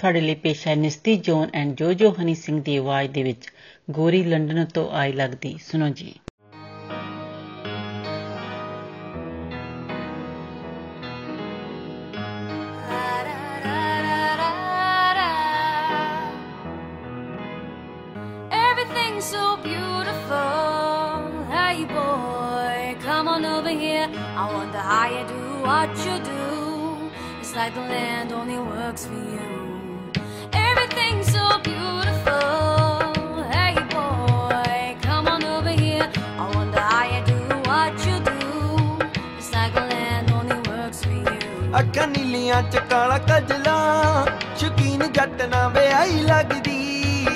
ਤੁਹਾਡੇ ਲਈ ਪੇਸ਼ ਹੈ ਨਿਸਤੀ zone and Yo Yo Honey Singh ਦੀ ਆਵਾਜ਼ ਦੇ ਵਿੱਚ ਗੋਰੀ ਲੰਡਨ ਤੋਂ ਆਈ ਲੱਗਦੀ ਸੁਣੋ ਜੀ so beautiful. Hey boy, come on over here. I wonder how you do what you do. It's like the land only works for you. ਅੱਖਾਂ ਨੀਲੀਆਂ ਚ ਕਾਲਾ ਕਜਲਾ, ਸ਼ਕੀਨ ਜੱਟ ਨਾ ਵੇ ਆਈ ਲੱਗਦੀ।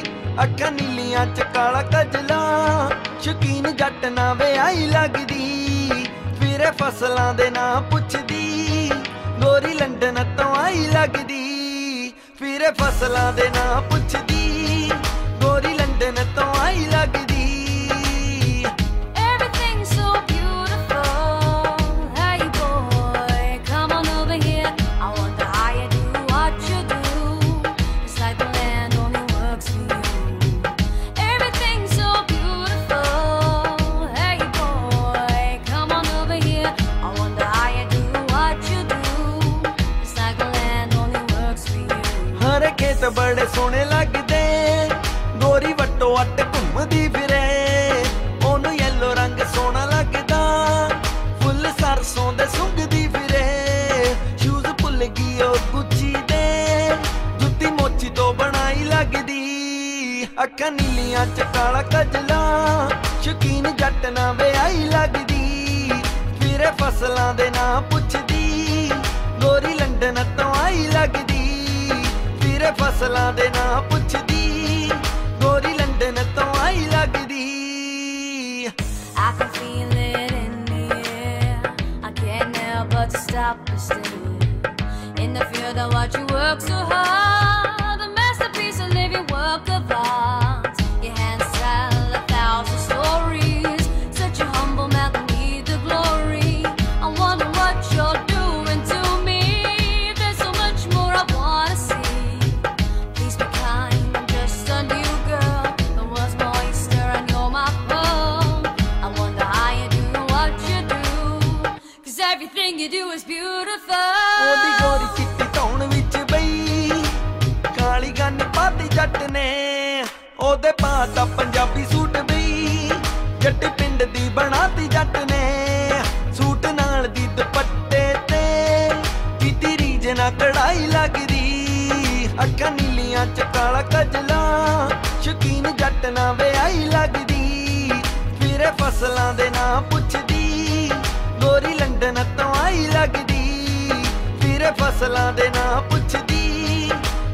ਅੱਖਾਂ ਨੀਲੀਆਂ ਚ ਕਾਲਾ ਕਜਲਾ, ਸ਼ਕੀਨ ਜੱਟ ਨਾ ਵੇ ਆਈ ਲੱਗਦੀ। ਫਿਰੇ ਫਸਲਾਂ ਦੇ ਨਾਂ ਪੁੱਛਦੀ, ਗੋਰੀ ਲੰਡਨ ਤੋਂ ਆਈ ਲੱਗਦੀ। ਫਿਰੇ ਫਸਲਾਂ ਦੇ ਨਾਂ ਪੁੱਛਦੀ ਗੋਰੀ ਲੰਡਨ ਤੋਂ ਆਈ ਲੱਗਦੀ Everything's so beautiful. Hey boy, come on over here. I wonder how you do what you do. It's like the land only works for you. Everything's so beautiful. Hey boy, come on over here. I wonder how you do what you do. It's like the land only works for you. ਹਰ ਖੇਤ ਬੜੇ ਸੋਹਣੇ ਲੱਗਦੇ ਗੋਰੀ ਵੱਟੋ ਅੱਟ ਘੁੰਮਦੀ ਫਿਰੇ। ਉਹਨੂੰ yellow ਰੰਗ ਸੋਹਣਾ ਲੱਗਦਾ। ਫੁੱਲ ਸਰਸੋਂ ਦੇ ਸੁੰਗਦੀ ਫਿਰੇ। ਸ਼ੂਜ਼ ਭੁੱਲ ਗਈ ਉਹ ਗੁੱਚੀ ਦੇ। ਜੁੱਤੀ ਮੋਚੀ ਤੋਂ ਬਣਾਈ ਲੱਗਦੀ। ਅੱਖਾਂ ਨੀਲੀਆਂ ਚ ਕਾਲਾ ਕਜਲਾ। ਸ਼ਕੀਨ ਜੱਟ ਨਾ ਵਿਆਹੀ ਲੱਗਦੀ। ਫਿਰੇ ਫਸਲਾਂ ਦੇ ਨਾਂ ਪੁੱਛਦੀ। ਗੋਰੀ ਲੰਡਨ ਤੋਂ ਆਈ ਲੱਗਦੀ। ਫਿਰੇ ਫਸਲਾਂ ਦੇ ਨਾਂ up so high. ਫਿਰੇ ਫਸਲਾਂ ਦੇ ਨਾਂ ਪੁੱਛਦੀ, ਗੋਰੀ ਲੰਡਨ ਤੋਂ ਆਈ ਲੱਗਦੀ। ਫਿਰੇ ਫਸਲਾਂ ਦੇ ਨਾਂ ਪੁੱਛਦੀ,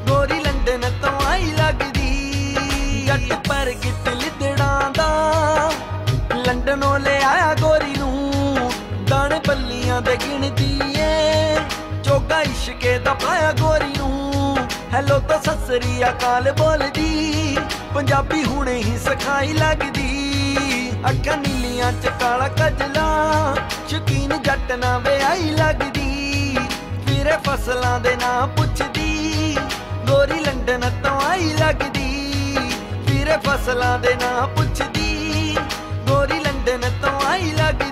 ਗੋਰੀ ਲੰਡਨ ਤੋਂ ਆਈ ਲੱਗਦੀ। ਜੱਟ ਪਰ ਗਿੱਟ ਲਿਦੜਾਂ ਦਾ, ਲੰਡਨੋਂ ਲੈ ਆਇਆ ਗੋਰੀ ਨੂੰ। ਦਾਣੇ ਬੱਲੀਆਂ ਦੇ ਗਿਣਦੀ ਏ, ਚੋਗਾ ਇਸ਼ਕੇ ਦਾ ਪਾਇਆ ਗੋਰੀ ਨੂੰ। ਹੈਲੋ ਤਾਂ ਸਸਰੀ ਅਕਾਲ ਬੋਲਦੀ, ਪੰਜਾਬੀ ਹੁਣੇ ਹੀ ਸਿਖਾਈ ਲੱਗਦੀ। ਅੱਖਾਂ ਨੀਲੀਆਂ ਚ ਕਾਲਾ ਕਜਲਾ ਸ਼ਕੀਨ ਜੱਟ ਨਾ ਵਿਆਹੀ ਲੱਗਦੀ। ਫਿਰੇ ਫਸਲਾਂ ਦੇ ਨਾਂ ਪੁੱਛਦੀ, ਗੋਰੀ ਲੰਡਨ ਤੋਂ ਆਈ ਲੱਗਦੀ। ਫਿਰੇ ਫਸਲਾਂ ਦੇ ਨਾਂ ਪੁੱਛਦੀ, ਗੋਰੀ ਲੰਡਨ ਤੋਂ ਆਈ ਲੱਗਦੀ।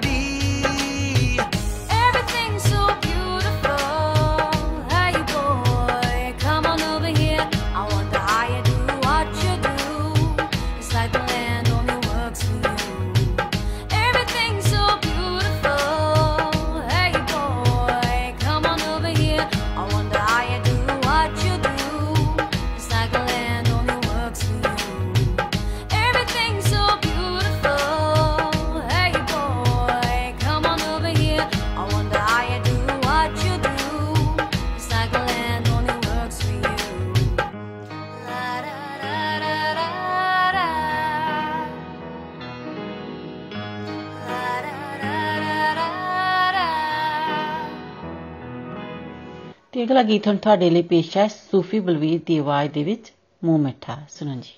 ਵਾਲਾ ਗੀਤ ਹੁਣ ਤੁਹਾਡੇ ਲਈ ਪੇਸ਼ ਹੈ ਸੂਫੀ ਬਲਵੀਰ ਦੀ ਆਵਾਜ਼ ਦੇ ਵਿੱਚ ਮੂੰਹ ਮਿੱਠਾ। ਸੁਣੋ ਜੀ।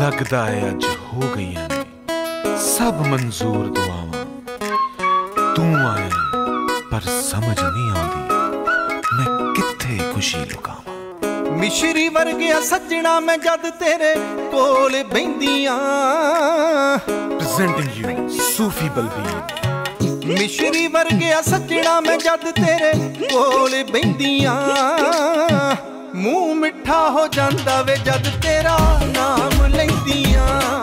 ਲੱਗਦਾ ਹੈ ਅੱਜ ਹੋ ਗਈਆਂ ਨੇ ਸਭ ਮਨਜ਼ੂਰ ਦੁਆਵਾਂ। ਤੂੰ ਆਏ ਪਰ ਸਮਝ ਨਹੀਂ ਆਉਂਦੀ ਮੈਂ ਕਿੱਥੇ ਖੁਸ਼ੀ ਲੁਕਾਵਾਂ। ਮਿਸ਼ਰੀ ਵਰਗਿਆ ਸੱਜਣਾ ਮੈਂ ਜਦ ਤੇਰੇ ਕੋਲ ਬੈਂਦੀਆਂ ਪ੍ਰੈਜ਼ੈਂਟਿੰਗ ਯੂ ਸੂਫੀ ਬਲਬੀਰ ਮਿਸ਼ਰੀ ਵਰਗਿਆ ਸੱਜਣਾ ਮੈਂ ਜਦ ਤੇਰੇ ਕੋਲ ਬੈਂਦੀਆਂ। ਮੂੰਹ ਮਿੱਠਾ ਹੋ ਜਾਂਦਾ ਵੇ ਜਦ ਤੇਰਾ ਨਾਮ ਲੈਂਦੀਆਂ।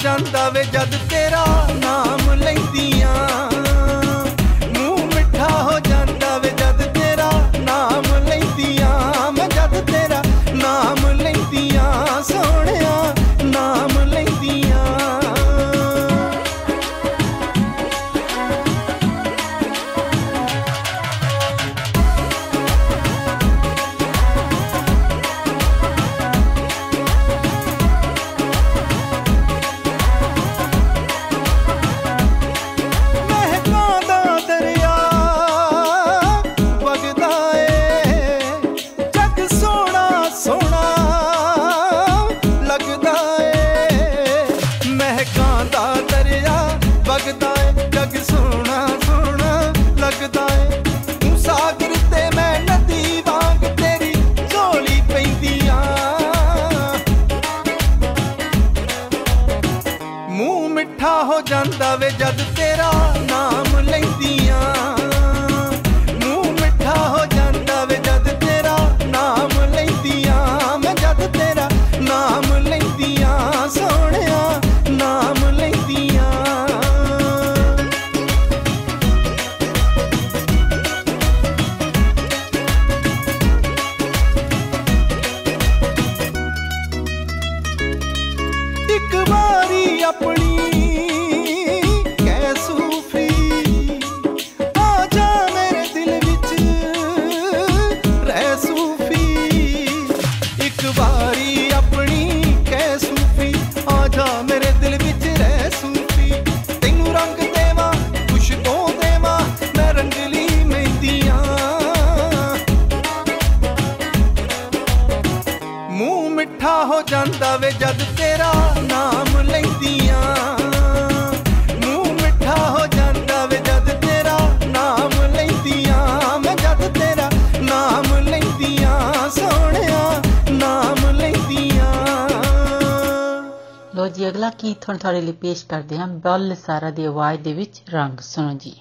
ਜਾਂਦਾ ਵੇ ਜਦ ਤੇਰਾ ਨਾਮ ਲੈਂਦੀਆਂ। ਹੁਣ ਤੁਹਾਡੇ ਲਈ ਪੇਸ਼ ਕਰਦੇ ਹਾਂ ਬੱਲ ਸਾਰਾ ਦੀ ਆਵਾਜ਼ ਦੇ ਵਿੱਚ ਰੰਗ ਸੁਣੋ ਜੀ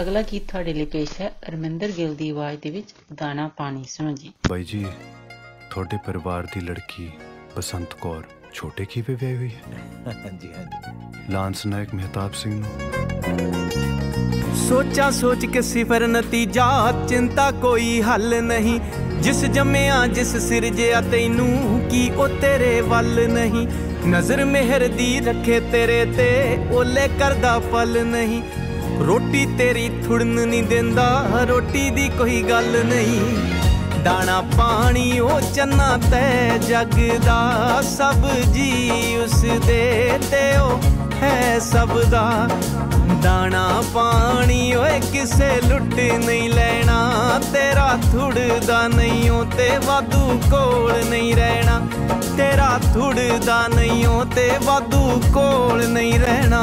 ਅਗਲਾ ਗੀਤ ਤੁਹਾਡੇ ਲਈ ਪੇਸ਼ ਹੈ। ਅਰਮਿੰਦਰ ਗਿੱਲ ਦੀ ਆਵਾਜ਼ ਦੇ ਵਿੱਚ ਦਾਣਾ ਪਾਣੀ। ਸੁਣੋ ਜੀ। ਬਾਈ ਜੀ ਤੁਹਾਡੇ ਪਰਿਵਾਰ ਦੀ ਲੜਕੀ ਬਸੰਤ ਕੌਰ ਛੋਟੇ ਖੀਵੇ ਵਿਆਹੀ ਹੋਈ ਹੈ। ਹਾਂਜੀ ਹਾਂਜੀ। ਲਾਂਸ ਨਾਇਕ ਮਹਿਤਾਬ ਸਿੰਘ ਨੂੰ। ਸੋਚਾਂ ਸੋਚ ਕੇ ਸਿਫਰ ਨਤੀਜਾ ਚਿੰਤਾ ਕੋਈ ਹੱਲ ਨਹੀਂ। ਜਿਸ ਜੰਮਿਆ ਜਿਸ ਸਿਰਜਿਆ ਤੈਨੂੰ ਕੀ ਉਹ ਤੇਰੇ ਵੱਲ ਨਹੀਂ? ਨਜ਼ਰ ਮਿਹਰ ਦੀ ਰੱਖੇ ਤੇਰੇ ਤੇ ਓਲੇ ਕਰਦਾ ਪਲ ਨਹੀਂ। ਰੋਟੀ ਤੇਰੀ ਥੁੜਨ ਨਹੀਂ ਦਿੰਦਾ, ਰੋਟੀ ਦੀ ਕੋਈ ਗੱਲ ਨਹੀਂ। ਦਾਣਾ ਪਾਣੀ, ਉਹ ਚੰਨਾ ਤੈ ਜਗ ਦਾ ਸਭ ਜੀ ਉਸ ਦੇ ਤੇ ਉਹ ਹੈ ਸਭ ਦਾ। ਦਾਣਾ ਪਾਣੀ, ਓਏ ਕਿਸੇ ਲੁੱਟ ਨਹੀਂ ਲੈਣਾ, ਤੇਰਾ ਥੁੜਦਾ ਨਹੀਂ ਓ ਤੇ ਵਾਧੂ ਕੋਲ ਨਹੀਂ ਰਹਿਣਾ। ਤੇਰਾ ਥੁੜਦਾ ਨਹੀਂ ਓ ਤੇ ਵਾਧੂ ਕੋਲ ਨਹੀਂ ਰਹਿਣਾ।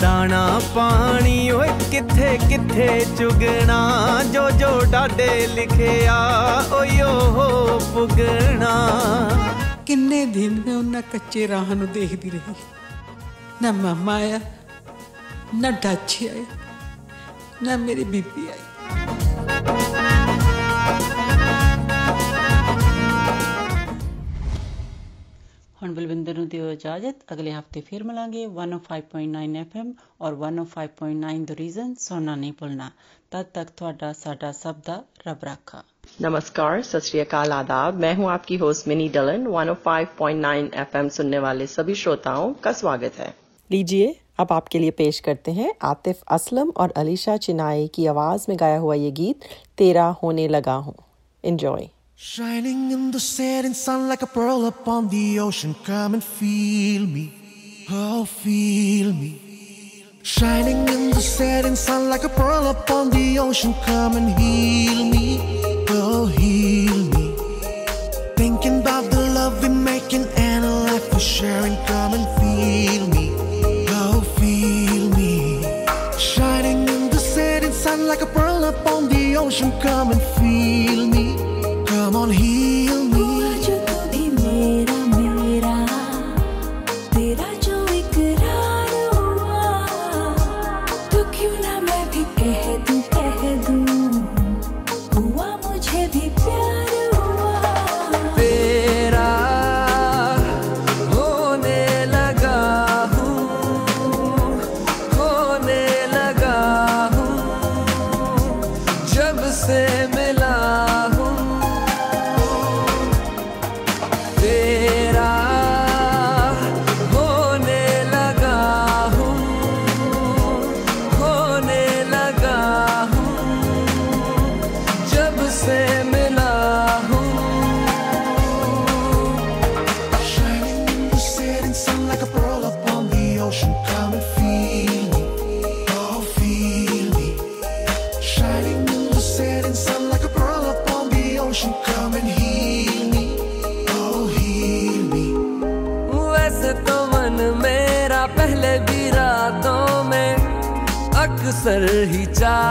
ਦਾਣਾ ਪਾਣੀ, ਓਏ ਕਿੱਥੇ ਕਿੱਥੇ ਚੁਗਣਾ? ਜੋ ਜੋ ਡਾਡੇ ਲਿਖਿਆ, ਓਏ ਓ ਪੁਗਣਾ। ਕਿੰਨੇ ਦਿਨ ਮੈਂ ਉਹਨਾਂ ਕੱਚੇ ਰਾਹ ਨੂੰ ਦੇਖਦੀ ਰਹੀ। ਨਾ ਮਾਮਾ ਆਇਆ, ਨਾ ਡਾਚੀ ਆਇਆ, ਨਾ ਮੇਰੀ ਬੀਬੀ ਆਈ। ਹੁਣ ਬਲਵਿੰਦਰ ਨੂੰ ਦਿਓ ਇਜਾਜ਼ਤ ਅਗਲੇ ਹਫਤੇ ਫਿਰ ਮਿਲਾਂਗੇ 105.9 FM ਔਰ 105.9 ਦ ਰੀਜ਼ਨ ਸੁਣਨਾ ਨਹੀਂ ਭੁੱਲਣਾ ਤਦ ਤੱਕ ਤੁਹਾਡਾ ਸਾਡਾ ਸਭ ਦਾ ਰੱਬ ਰਾਖਾ नमस्कार सत श्री अकाल आदाब मैं हूं आपकी होस्ट मिनी डलन 105.9 एफएम सुनने वाले सभी श्रोताओं का स्वागत है लीजिए अब आपके लिए पेश करते हैं आतिफ असलम और अलीशा चिनाई की आवाज में गाया हुआ ये गीत तेरा होने लगा हूँ enjoy Shining in the setting sun like a pearl upon the ocean. Come and feel me. Oh, feel me. Shining in the setting sun like a pearl upon the ocean. Come and heal me. Oh, heal me. Thinking about the love we're making and a life we're sharing. Come and feel me. Oh, feel me. Shining in the setting sun like a pearl upon the ocean. Come and feel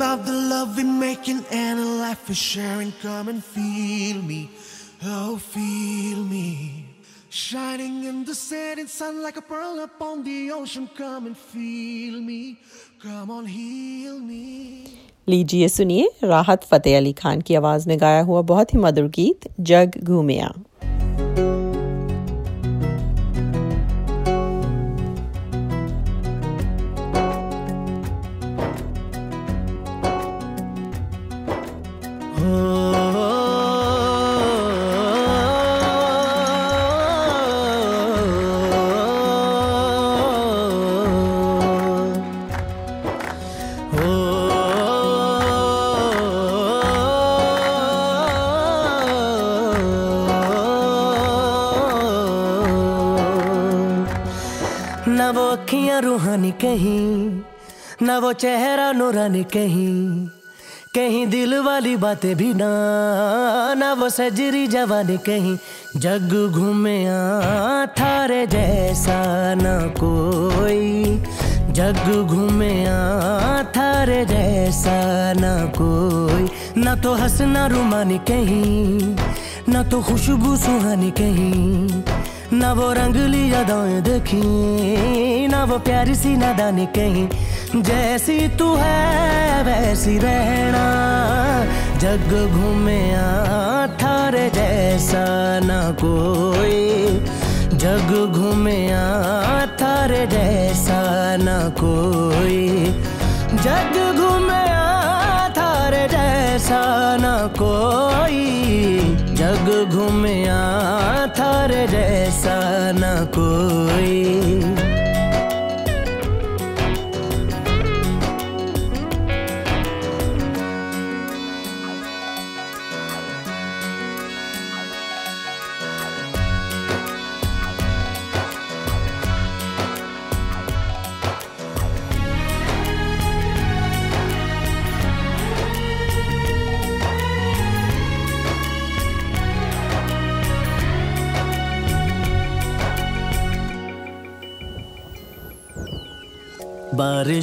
about the love we're making and a life we're sharing. Come and feel me, oh feel me. Shining in the setting sun like a pearl upon the ocean. Come and feel me, come on heal me. लीजिए सुनिए राहत फतेह अली खान की आवाज में गाया हुआ बहुत ही मधुर गीत जग घूमिया कहीं कहीं दिल वाली बातें भी ना ना वो सजरी जवानी कहीं। जग घूमे थारे जैसा ना कोई, जग घूमे थारे जैसा ना कोई। ना तो हंसना रुमानी कहीं, ना तो खुशबू सुहानी कहीं। ना वो रंगली यादाएँ देखी, ना वो प्यारी सी नादानी कहीं। जैसी तू है, वैसी रहना। जग घूमे थारे जैसा ना कोई। जग घूमे थारे जैसा ना कोई। जग घूमे थारे जैसा ना कोई। जग घूमे थारे जैसा ना कोई।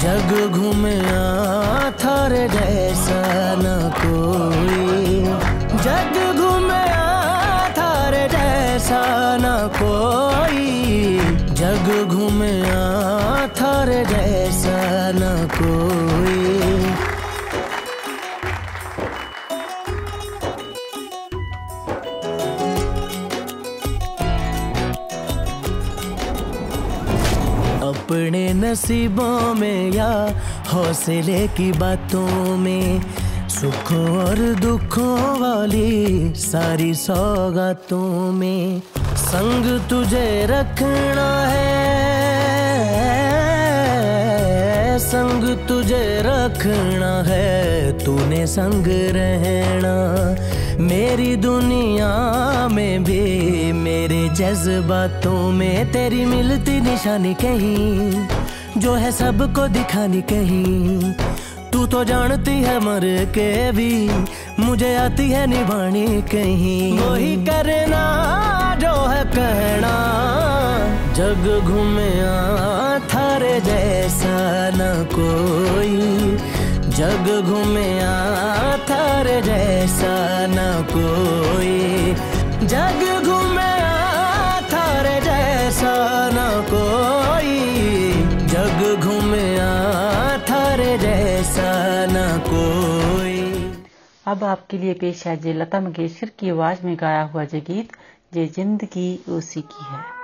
जग घूमया थारे जैसा न कोई। जग घूमया थारे जैसा न कोई। जग घूमे नसीबों में या हौसले की बातों में, सुखों और दुखों वाली सारी सौगातों में। संग तुझे रखना है, संग तुझे रखना है, तूने संग रहना। मेरी दुनिया में भी, मेरे जज्बातों में तेरी मिलती निशानी कहीं। जो है सबको दिखानी कहीं। तू तो जानती है मर के भी, मुझे आती है निभानी कहीं। वही करना जो है कहना, जग घूमे थारे जैसा न कोई। जग घूमे थारे जैसा न कोई। जग घूमे थारे जैसा न कोई। जैसा न कोई। अब आपके लिए पेश है जय लता मंगेशकर की आवाज़ में गाया हुआ जय गीत जे ज़िंदगी उसी की है ज़िंदगी उसी की है।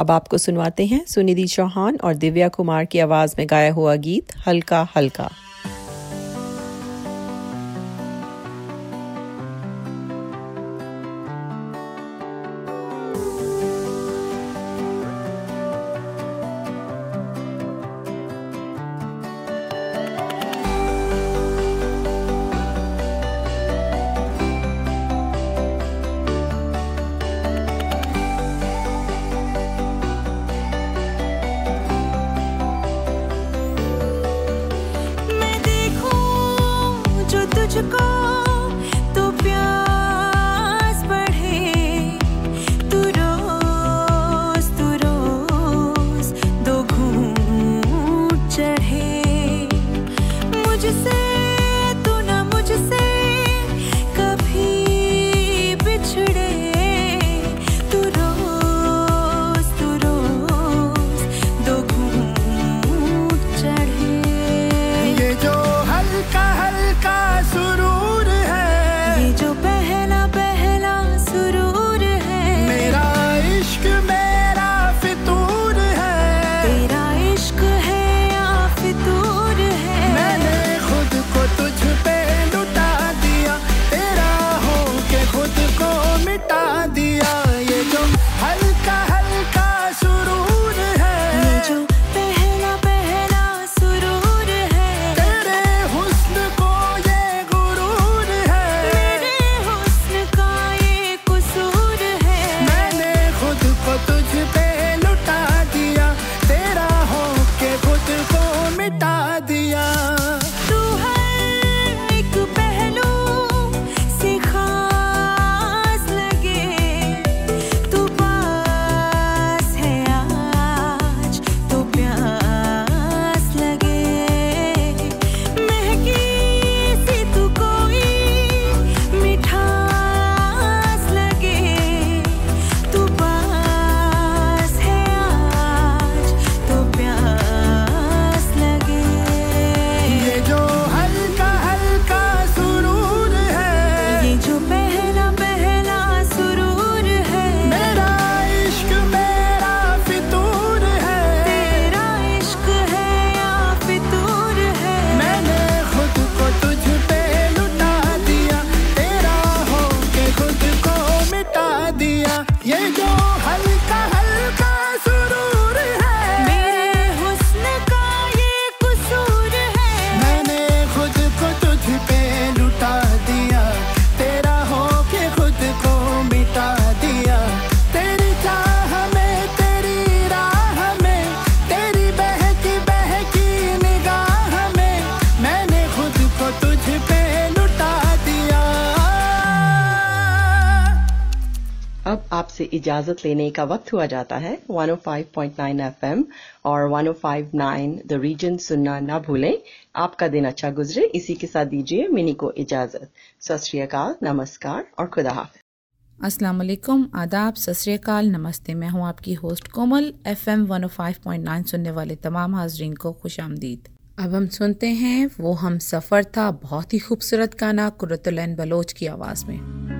अब आपको सुनवाते हैं सुनिधि चौहान और दिव्या कुमार की आवाज़ में गाया हुआ गीत हल्का हल्का। इजाज़त लेने का वक्त हुआ जाता है। 105.9 एफएम और 105.9 द रीजन सुनना ना भूलें। आपका दिन अच्छा गुजरे। इसी के साथ दीजिए मिनी को इजाज़त। सत नमस्कार और खुदा हाफ़ अस्सलाम वालेकुम आदाब। सत नमस्ते। मैं हूँ आपकी होस्ट कोमल। एफएम 105.9 सुनने वाले तमाम हाजरीन को खुश आमदीद। अब हम सुनते हैं वो हम सफ़र था बहुत ही खूबसूरत गाना कुरतुलैन बलोच की आवाज़ में।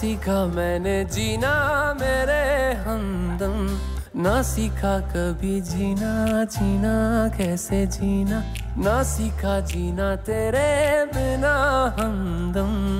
सीखा मैंने जीना मेरे हमदम। ना सीखा कभी जीना जीना कैसे जीना? ना सीखा जीना तेरे बिना हमदम।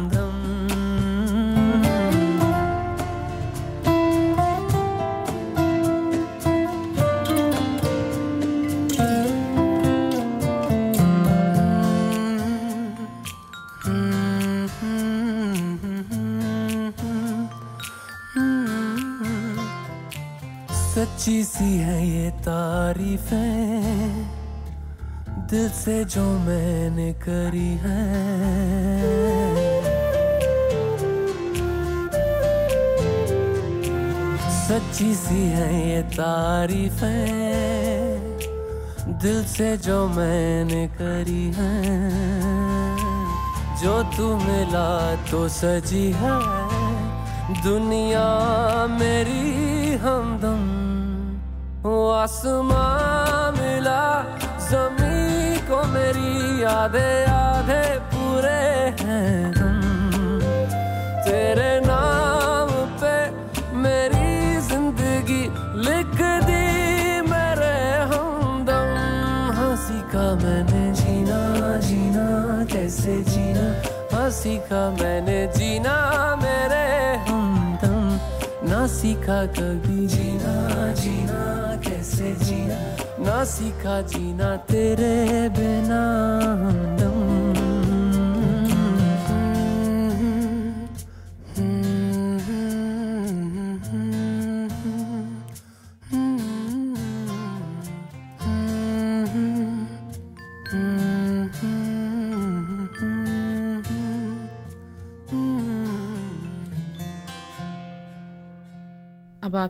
से जो मैंने करी है। सच्ची सी है ये तारीफें, दिल से जो मैंने करी है। जो तू मिला तो सजी है, दुनिया मेरी हमदम, वो आसमां मिला जमी को मेरी यादें आधे पूरे हैं। हम तेरे नाम पे मेरी ज़िंदगी लिख दी, मेरे हमदम। हँसी का मैंने जीना जीना, कैसे जीना? हँसी का मैंने जीना, मेरे हमदम। ना सीखा कभी जीना जीना, कैसे जीना? ना सीखा जीना तेरे बिना।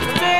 something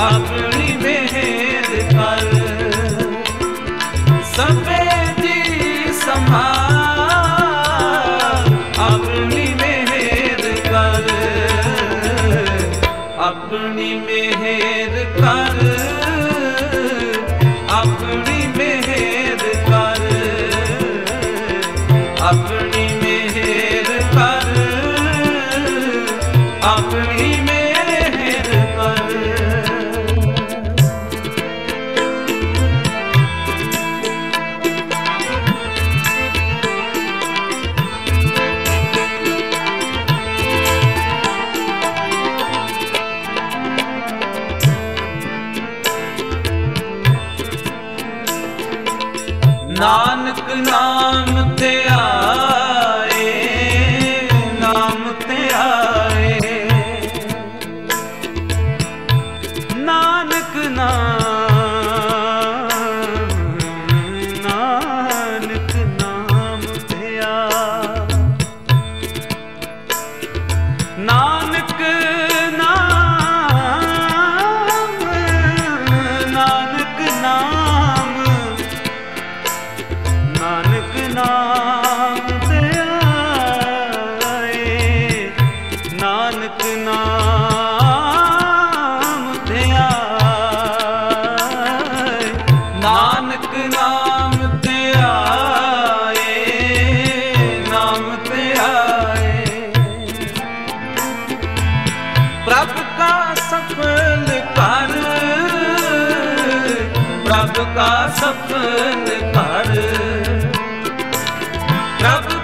up. Now.